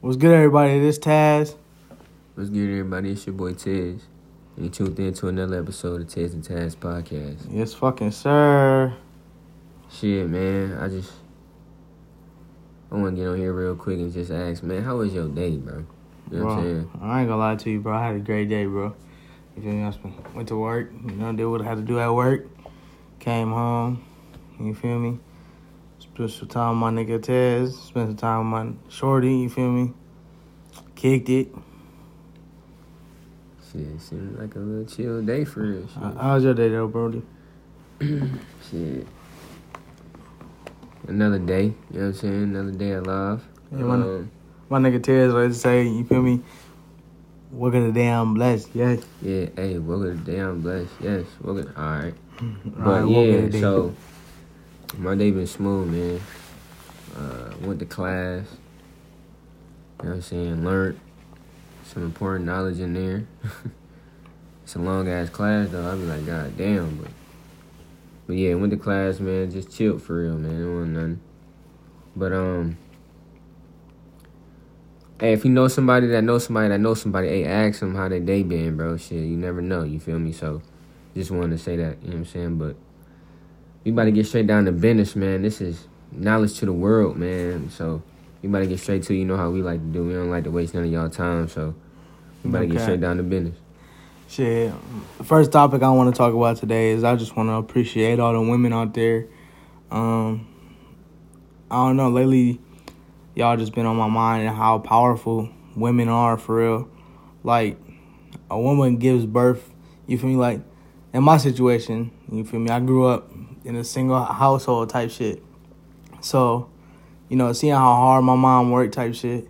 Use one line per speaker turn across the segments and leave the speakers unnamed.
What's good, everybody? This Taz.
What's good, everybody? It's your boy Tez. And you tuned in to another episode of Tez and Taz podcast.
Yes, fucking sir.
Shit, man. I just I want to get on here real quick and just ask, man, how was your day, bro? You know what I'm
Bro,
saying?
I ain't gonna lie to you, bro. I had a great day, bro. You feel me? I went to work, you know, did what I had to do at work. Came home, you feel me? Spent some time with my nigga Tez. Spent some time with my shorty, you feel me? Kicked it.
Shit, seemed like a little chill day for real. Shit.
How how was your day, though, Brody?
Shit. Another day, you know what I'm saying? Another day alive.
Yeah, man.
Um,
My nigga Tez like to say, you feel me? We're gonna damn blessed, yeah.
yeah, hey, welcome to Damn Blessed. Yes, welcome. All right. But
Alright, we'll
yeah, so my day been smooth, man. Uh, went to class. You know what I'm saying? Learned some important knowledge in there. it's a long ass class though. I'll be like, God damn, but but yeah, went to class, man. Just chilled for real, man. It wasn't nothing. But um, hey, if you know somebody that knows somebody that knows somebody, hey, ask them how their day been, bro. Shit, you never know. You feel me? So just wanted to say that. You know what I'm saying? But we about to get straight down to business, man. This is knowledge to the world, man. So we about to get straight to you know how we like to do. We don't like to waste none of y'all time, so we about to get straight down to business.
Shit. The first topic I want to talk about today is I just want to appreciate all the women out there. Um, I don't know. Lately, y'all just been on my mind and how powerful women are for real. Like, a woman gives birth. You feel me? Like, in my situation, you feel me? I grew up in a single household type shit. So, you know, seeing how hard my mom worked type shit,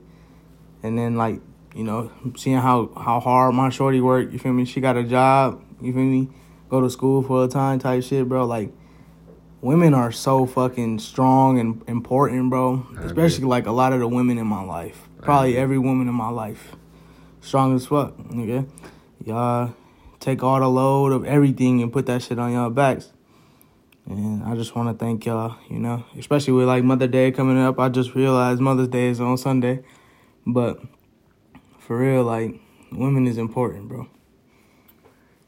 and then like you know, seeing how how hard my shorty worked, you feel me? She got a job, you feel me? Go to school full time type shit, bro. Like women are so fucking strong and important, bro.
I
Especially like a lot of the women in my life. Probably every woman in my life. Strong as fuck, nigga. Y'all take all the load of everything and put that shit on y'all backs. And I just want to thank y'all, you know, especially with like Mother Day coming up. I just realized Mother's Day is on Sunday. But for real, like women is important, bro.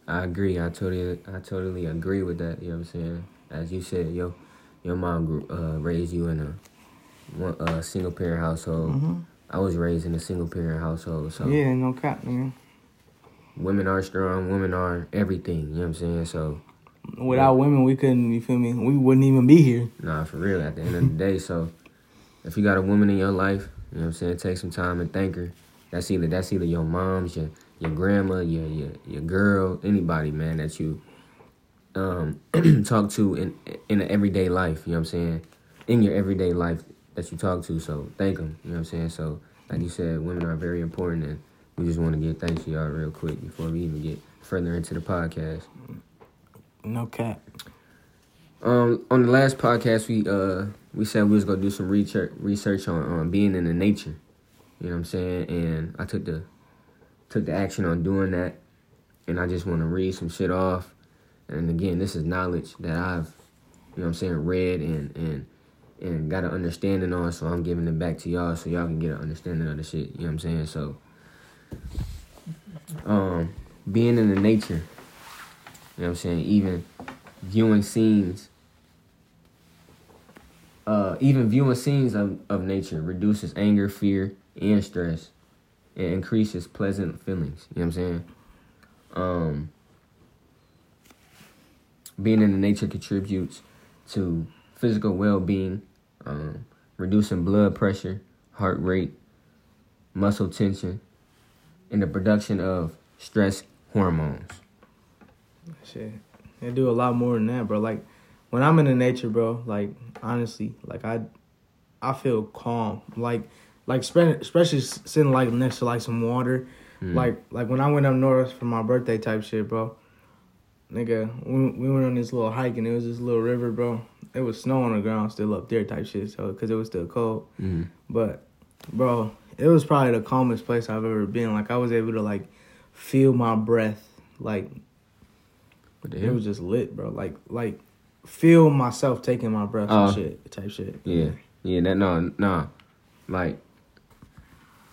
I agree. I totally, I totally agree with that. You know what I'm saying? As you said, yo, your mom grew, uh, raised you in a one, uh, single parent household.
Mhm.
I was raised in a single parent household, so
Yeah, no cap, man.
women are strong. Women are everything. You know what I'm saying? So
Without women, we couldn't. You feel me? We wouldn't even be here.
Nah, for real. At the end of the day, so if you got a woman in your life, you know what I'm saying, take some time and thank her. That's either that's either your mom's, your your grandma, your your your girl, anybody, man, that you um talk to in in the everyday life. You know what I'm saying? In your everyday life that you talk to. So thank them. You know what I'm saying? So like you said, women are very important, and we just want to get thanks to y'all real quick before we even get further into the podcast.
No cap.
Um, on the last podcast, we uh we said we was gonna do some research research on on being in the nature. You know what I'm saying? And I took the took the action on doing that, and I just want to read some shit off. And again, this is knowledge that I've, you know what I'm saying, read and and and got an understanding on. So I'm giving it back to y'all, so y'all can get an understanding of the shit. You know what I'm saying? So, um, being in the nature. You know what I'm saying? Even viewing scenes, uh, even viewing scenes of, of nature reduces anger, fear, and stress, and increases pleasant feelings. You know what I'm saying? Um, being in the nature contributes to physical well-being, um, reducing blood pressure, heart rate, muscle tension, and the production of stress hormones.
Shit, they do a lot more than that, bro. Like when I'm in the nature, bro. Like honestly, like I, I feel calm. Like, like spe- especially sitting like next to like some water.
Mm.
Like, like when I went up north for my birthday type shit, bro. Nigga, we, we went on this little hike and it was this little river, bro. It was snow on the ground still up there type shit, so because it was still cold.
Mm.
But, bro, it was probably the calmest place I've ever been. Like I was able to like feel my breath. Like
The
it was just lit, bro. Like like feel myself taking my breath
Oh.
and shit type shit.
Yeah, yeah, that no, no, like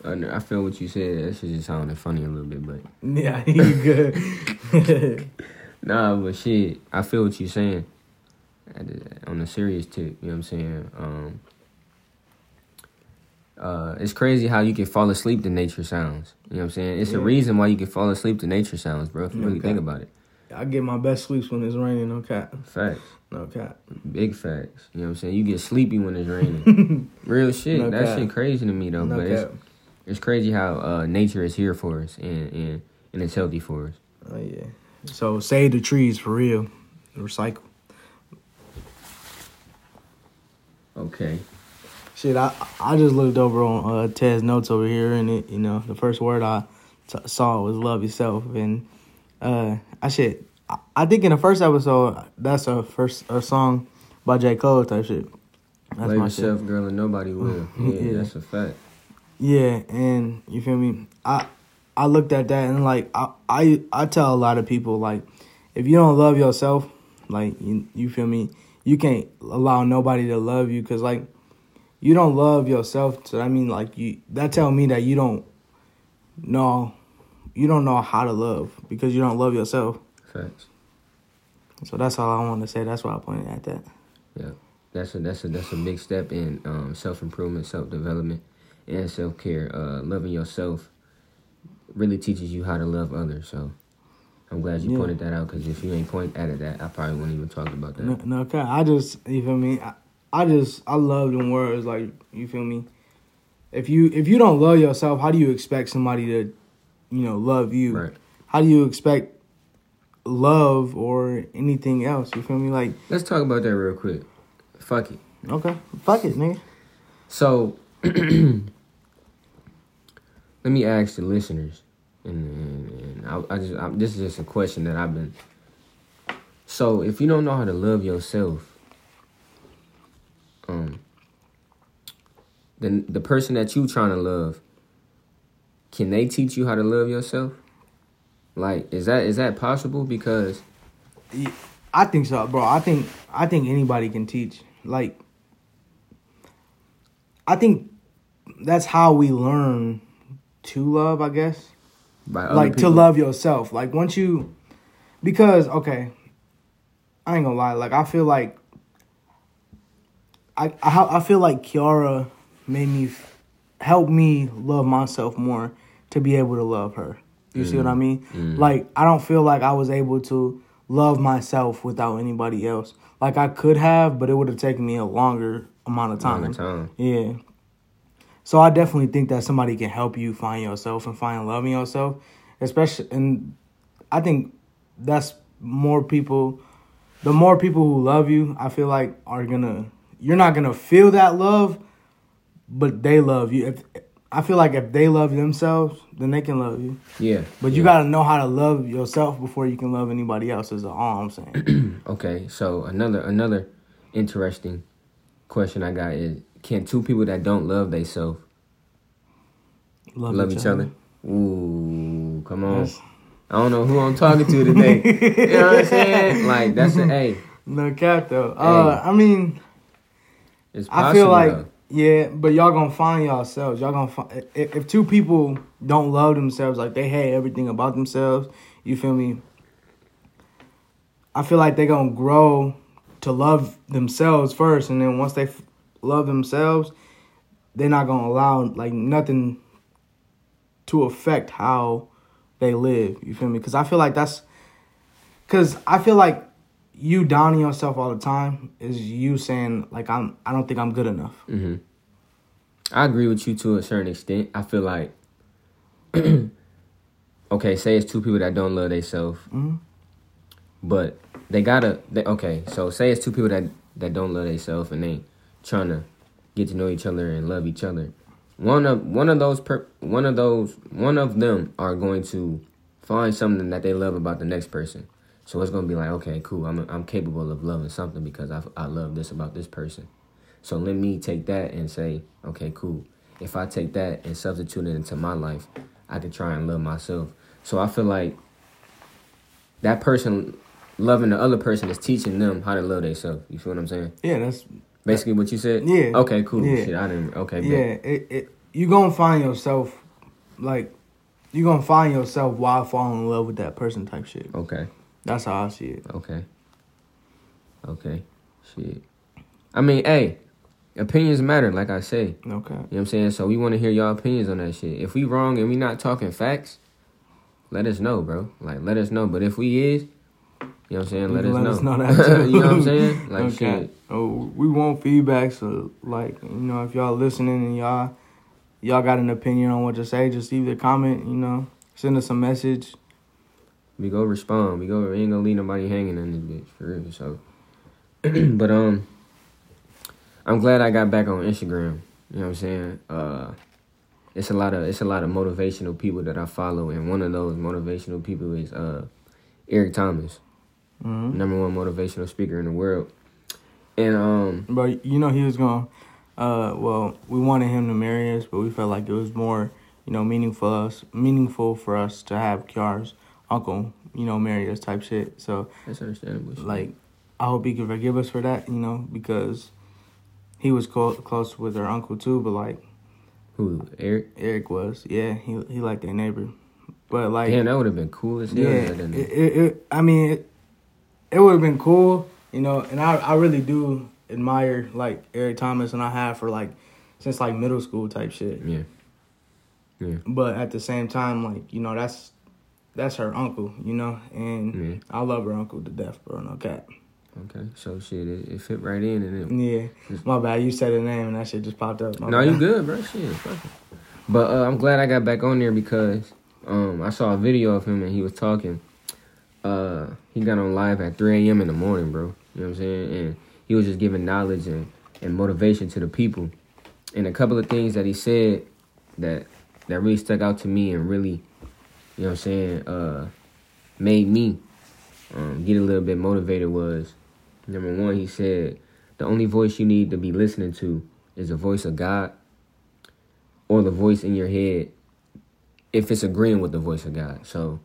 I, feel what you said. That shit just sounded funny a little bit, but
Yeah, you good.
nah, but shit, I feel what you're saying. On a serious tip, you know what I'm saying? Um, uh, it's crazy how you can fall asleep to nature sounds. You know what I'm saying? It's a reason why you can fall asleep to nature sounds, bro. If you really think about it.
I get my best sleeps when it's raining. No cat.
Facts.
No cat.
Big facts. You know what I'm saying? You get sleepy when it's raining. Real shit.
No
that
cap.
shit crazy to me though.
No
but
cap.
it's it's crazy how uh, nature is here for us and, and and it's healthy for us.
Oh yeah. So save the trees for real. Recycle.
Okay.
Shit, I I just looked over on uh, Tez's notes over here, and it you know the first word I t- saw was love yourself, and uh I shit. I, I think in the first episode that's a first a song by J Cole type shit. That's
Love
my
yourself,
shit.
girl, and nobody will. Yeah,
Yeah.
that's a fact.
Yeah, and you feel me? I I looked at that and like I I I tell a lot of people like if you don't love yourself, like you you feel me, you can't allow nobody to love you because like you don't love yourself. So I mean like you that tell me that you don't know you don't know how to love because you don't love yourself.
Facts.
So that's all I want to say. That's why I pointed at that.
Yeah. That's a that's a that's a big step in um, self improvement, self development, and self care. Uh, loving yourself really teaches you how to love others. So I'm glad you
Yeah.
pointed that out because if you ain't point at that, I probably wouldn't even talk about that.
No, no, okay. I just you feel me. I, I just I love them words like you feel me. If you if you don't love yourself, how do you expect somebody to, you know, love you?
Right.
How do you expect love or anything else? You feel me? Like
Let's talk about that real quick. Fuck it.
okay, fuck it, nigga.
So let me ask the listeners, and, and, and I, I just I, this is just a question that I've been. So if you don't know how to love yourself, um, then the person that you trying to love, can they teach you how to love yourself? Like, is that is that possible? Because
I think so, bro. I think I think anybody can teach. Like I think that's how we learn to love, I guess. like to love yourself. Like once you, because okay, I ain't gonna lie. Like I feel like I I, I feel like Kiara made me f- help me love myself more to be able to love her. You see what I mm. mean? Mm. Like I don't feel like I was able to love myself without anybody else. Like I could have, but it would have taken me a longer amount of time.
Time.
Yeah. So I definitely think that somebody can help you find yourself and find loving yourself, especially. And I think that's more people. The more people who love you, I feel like are gonna. You're not gonna feel that love, but they love you. If I feel like if they love themselves, then they can love you.
Yeah,
But you
yeah.
gotta know how to love yourself before you can love anybody else. Is all I'm saying.
Okay, so another another interesting question I got is: Can two people that don't love themselves love each other? Ooh, come on!
Yes.
I don't know who I'm talking to today. you know what I'm saying? Like that's a hey.
No cap though. Uh, I mean.
It's possible.
I feel like
though.
Yeah, but y'all gonna find yourselves. Y'all gonna find if, if two people don't love themselves, like they hate everything about themselves. You feel me? I feel like they gonna grow to love themselves first, and then once they f- love themselves, they're not gonna allow like nothing to affect how they live. You feel me? Because I feel like that's because I feel like you downing yourself all the time is you saying like I'm I don't think I'm good enough.
hmm I agree with you to a certain extent. I feel like, okay, say it's two people that don't love themselves,
Mhm.
but they gotta. They, okay, so say it's two people that that don't love themselves and they trying to get to know each other and love each other. One of one of those per, one of those one of them are going to find something that they love about the next person. So it's gonna be like, okay, cool. I'm I'm capable of loving something because I I love this about this person. So let me take that and say, okay, cool. If I take that and substitute it into my life, I can try and love myself. So I feel like that person loving the other person is teaching them how to love themselves. You feel what I'm saying?
Yeah, that's
Basically what you said?
Yeah.
Okay, cool.
Yeah.
Shit, I didn't okay,
yeah.
bet.
It, it you gonna find yourself like you gonna find yourself while falling in love with that person type shit.
Okay.
That's how I see it.
Okay. Okay. Shit. I mean, hey, opinions matter, like I say.
Okay.
You know what I'm saying? So we want to hear y'all opinions on that shit. If we wrong and we not talking facts, let us know, bro. Like, let us know. But if we is, you know what I'm saying? Let us
let
know.
us know that
you know what I'm saying? Like,
okay.
shit.
Oh, we want feedback. So, like, you know, if y'all listening and y'all y'all got an opinion on what to say, just leave the comment. You know, send us a message.
We go respond. We go. We ain't gonna leave nobody hanging in this bitch for real. So, but um, I'm glad I got back on Instagram. You know what I'm saying? Uh, it's a lot of it's a lot of motivational people that I follow, and one of those motivational people is uh, Eric Thomas,
hmm
number one motivational speaker in the world. And um,
But you know, he was going. Uh, well, we wanted him to marry us, but we felt like it was more, you know, meaningful us, meaningful for us to have Kiara's uncle, you know, marry us type shit. So,
that's understandable. shit.
like, I hope he can forgive us for that, you know, because he was co- close with her uncle too. But like
who Eric?
Eric was, yeah, he he liked their neighbor. But like,
Damn, that would have been cool as hell.
yeah, it, it, it, I mean, it, it would have been cool, you know, and I, I really do admire like Eric Thomas, and I have for like since like middle school type shit.
yeah. Yeah.
But at the same time, like you know, that's that's her uncle, you know, and
Yeah.
I love her uncle to death, bro. No cap.
Okay. So shit, it, it fit right in, and it
Yeah, my bad. You said the name, and that shit just popped up. My
No,
bad.
you good, bro. Shit, fuck. But uh, I'm glad I got back on there because um, I saw a video of him and he was talking. Uh, he got on live at 3 a.m. in the morning, bro. You know what I'm saying? And he was just giving knowledge and, and motivation to the people. And a couple of things that he said that that really stuck out to me and really, you know what I'm saying, uh, made me um, get a little bit motivated was number one, he said, the only voice you need to be listening to is the voice of God or the voice in your head if it's agreeing with the voice of God. So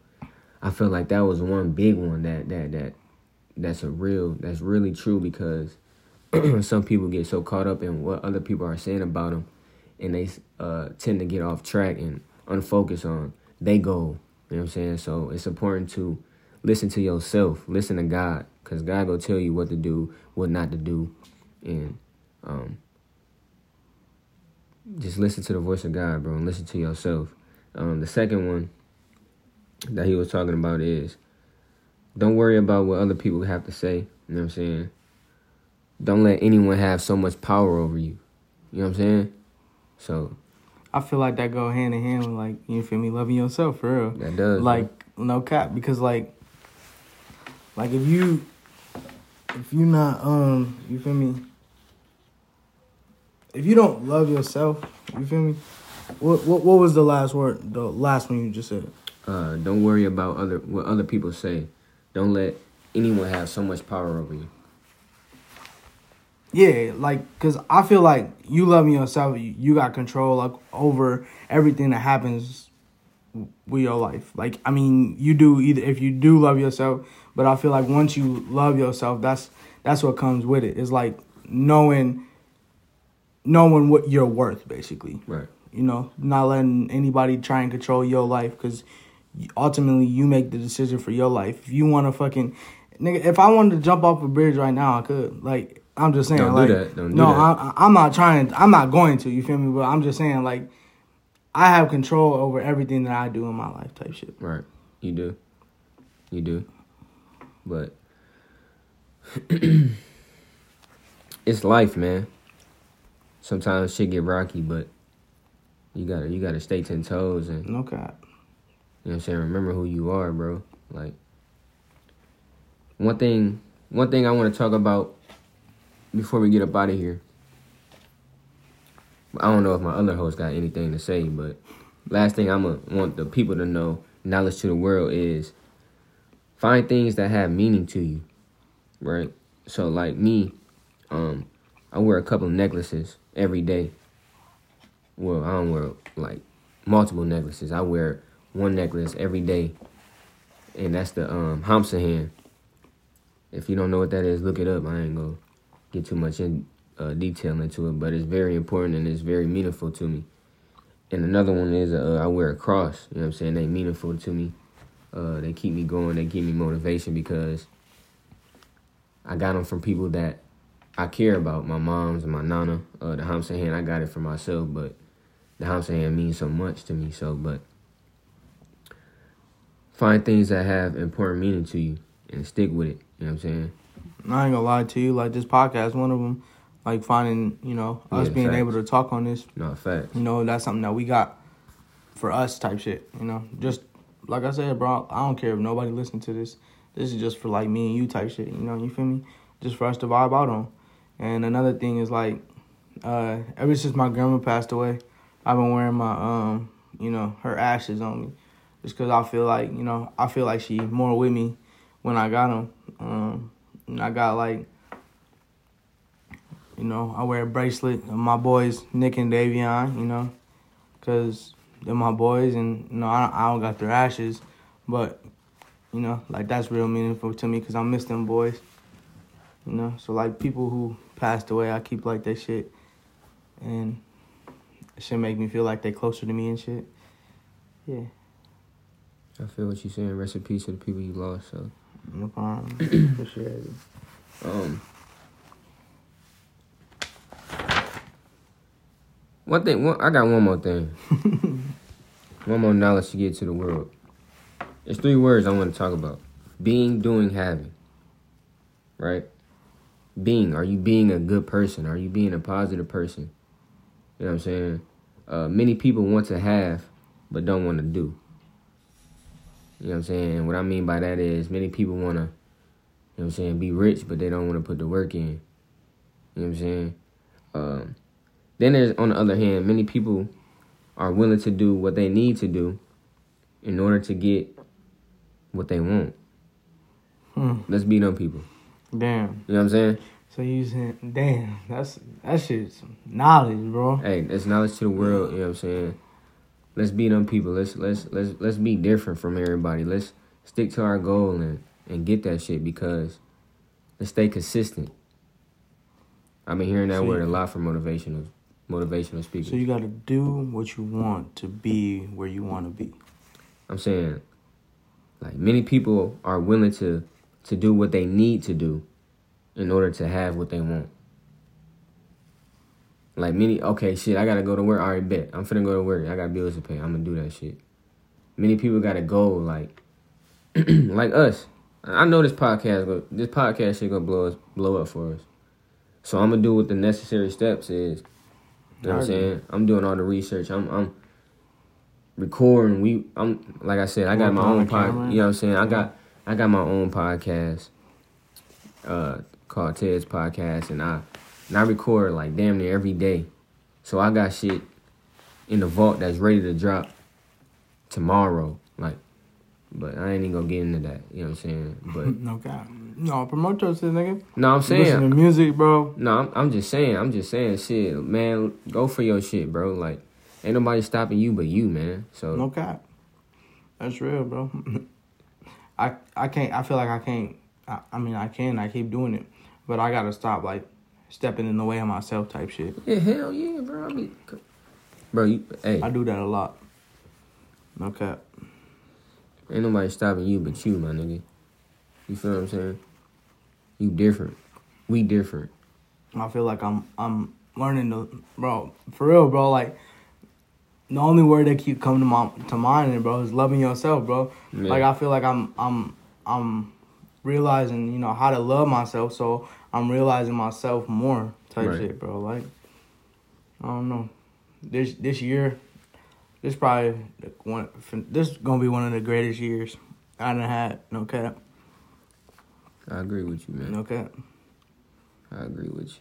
I feel like that was one big one that that that that's a real that's really true because some people get so caught up in what other people are saying about them and they uh, tend to get off track and unfocus on they goal. You know what I'm saying? So it's important to listen to yourself, listen to God, because God will tell you what to do, what not to do, and um, just listen to the voice of God, bro, and listen to yourself. Um, the second one that he was talking about is don't worry about what other people have to say. You know what I'm saying? Don't let anyone have so much power over you. You know what I'm saying? So
I feel like that go hand in hand with like you feel me, loving yourself for real.
that does
like no cap because like like if you if you not um you feel me if you don't love yourself you feel me what what, what was the last word the last one you just said
uh, don't worry about other what other people say. Don't let anyone have so much power over you.
Yeah like because i feel like you loving yourself you, you got control like over everything that happens with your life. Like i mean you do either if you do love yourself but i feel like once you love yourself that's that's what comes with it. It's like knowing knowing what you're worth basically.
Right.
you know not letting anybody try and control your life because ultimately you make the decision for your life. If you want to fucking nigga if i wanted to jump off a bridge right now i could like i'm just saying
Don't do
like
that. Don't do
no
that.
I, i'm not trying i'm not going to you feel me but i'm just saying like i have control over everything that i do in my life type shit
Right. You do. You do. But it's life, man. Sometimes shit get rocky, but you gotta you gotta stay ten toes and
no cap
you know what I'm saying, remember who you are, bro. Like one thing one thing I wanna talk about before we get up out of here. I don't know if my other host got anything to say, but last thing I'm gonna want the people to know, knowledge to the world is find things that have meaning to you. Right? So like me, um, I wear a couple necklaces every day. Well, I don't wear like multiple necklaces. I wear one necklace every day. And that's the um Hamsa hand. If you don't know what that is, look it up. I ain't gonna get too much in uh, detail into it, but it's very important and it's very meaningful to me. and another one is uh, I wear a cross. You know what I'm saying? They meaningful to me. Uh, they keep me going. They give me motivation because I got them from people that I care about. My mom's and my nana. Uh, the Hamsa hand, I got it for myself, but the Hamsa hand means so much to me. So, but find things that have important meaning to you and stick with it. You know what I'm saying?
I ain't gonna lie to you. Like this podcast, one of them, like finding, you know, us
Yeah,
being
facts.
able to talk on this.
No facts.
You know, that's something that we got for us type shit. You know, just like I said, bro. I don't care if nobody listen to this. This is just for like me and you type shit. You know, you feel me? Just for us to vibe out on. And another thing is like, uh, ever since my grandma passed away, I've been wearing my um, you know, her ashes on me, just cause I feel like you know, I feel like she more with me when I got them. Um, and I got like, you know, I wear a bracelet of my boys Nick and Davion, you know, cause they're my boys, and you know, I don't, I don't got their ashes, but you know, like that's real meaningful to me, cause I miss them boys. You know, so like people who passed away, I keep like that shit, and it should make me feel like they closer to me and shit. Yeah,
I feel what you're saying. Rest in peace to the people you lost. So,
no problem. For sure.
um, one thing. One, I got one more thing. one more knowledge to get to the world. There's three words I want to talk about: being, doing, having. Right? Being. Are you being a good person? Are you being a positive person? You know what I'm saying? Uh, many people want to have, but don't want to do. You know what I'm saying? What I mean by that is many people want to, you know what I'm saying, be rich, but they don't want to put the work in. You know what I'm saying? Um, then there's, on the other hand, many people are willing to do what they need to do in order to get what they want.
Hmm.
Let's be them people.
Damn.
You know what I'm saying?
So you saying, damn, that's that shit's knowledge, bro.
Hey, that's knowledge to the world. You know what I'm saying? Let's be them people. Let's let's let's let's be different from everybody. Let's stick to our goal and and get that shit because let's stay consistent. I've been hearing that
So
word a lot from motivational motivational speakers.
So you got to do what you want to be where you want to be.
I'm saying, like many people are willing to to do what they need to do in order to have what they want. Like many, okay, shit, I gotta go to work. I bet. I'm finna go to work. I got bills to pay. I'm gonna do that shit. Many people got a goal, like, like us. I know this podcast, go, this podcast shit gonna blow us, blow up for us. So I'm gonna do what the necessary steps is. You know what I'm saying? I'm doing all the research. I'm, I'm recording. We, I'm like I said, I got my own
the
pod. You know what I'm saying? I got, I got my own podcast, uh, called Tez's Podcast, and I, and I record like damn near every day. So I got shit in the vault that's ready to drop tomorrow. Like, but I ain't even gonna get into that. You know what I'm saying? But
No God. No, promote your shit, nigga.
no, I'm
Listen
saying
to music, bro.
no, I'm, I'm just saying. I'm just saying, shit, man. Go for your shit, bro. Like, ain't nobody stopping you but you, man. So
No cap. That's real, bro. I I can't. I feel like I can't. I, I mean, I can. I keep doing it, but I gotta stop like stepping in the way of myself type shit.
yeah, hell yeah, bro. I mean, bro, you, hey,
I do that a lot. No cap.
ain't nobody stopping you but you, my nigga. You feel what I'm saying? You different. We different.
I feel like I'm I'm learning to, bro. For real, bro. Like the only word that keep coming to my to mind, bro, is loving yourself, bro.
Yeah.
Like I feel like I'm I'm I'm realizing, you know, how to love myself. So I'm realizing myself more type
Right.
shit, bro. Like I don't know. This this year, this probably the one. This gonna be one of the greatest years I done had. No cap.
I agree with you, man.
No cap.
I agree with you.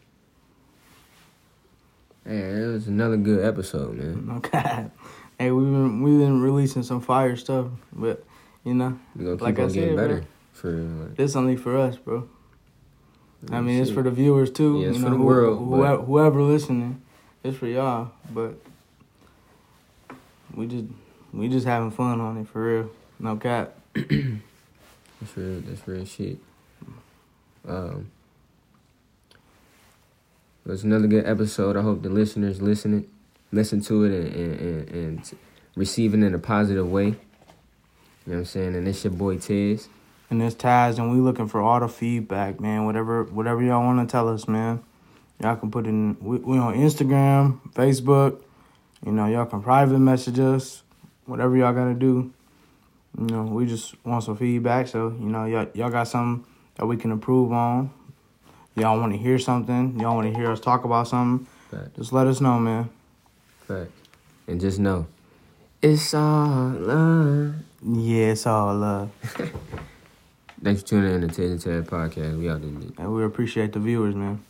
Hey, it was another good episode, man.
No cap. Hey, we've been we've been releasing some fire stuff, but you know,
We gonna keep
Like I
getting
said, bro.
better. For like,
this only for us, bro. I mean, it's for the viewers too.
Yeah, it's
you
for
know,
the
who-
world,
Whoever, whoever listening, it's for y'all. But we just we just having fun on it for real. No cap.
That's real. That's real shit. Um, it was another good episode. I hope the listeners listening listen to it and, and, and, and receive it in a positive way. You know what I'm saying? And it's your boy Tez.
And it's Taz, and we looking for all the feedback, man. Whatever, whatever y'all want to tell us, man. Y'all can put in. We, we on Instagram, Facebook. You know, y'all can private message us. Whatever y'all gotta do. You know, we just want some feedback. So you know, y'all y'all got something that we can improve on. Y'all want to hear something? Y'all want to hear us talk about something?
Fact.
Just let us know, man.
Fact. And just know, it's all love.
Yeah, it's all love.
Thanks for tuning in to Ted podcast. We out there.
And we appreciate the viewers, man.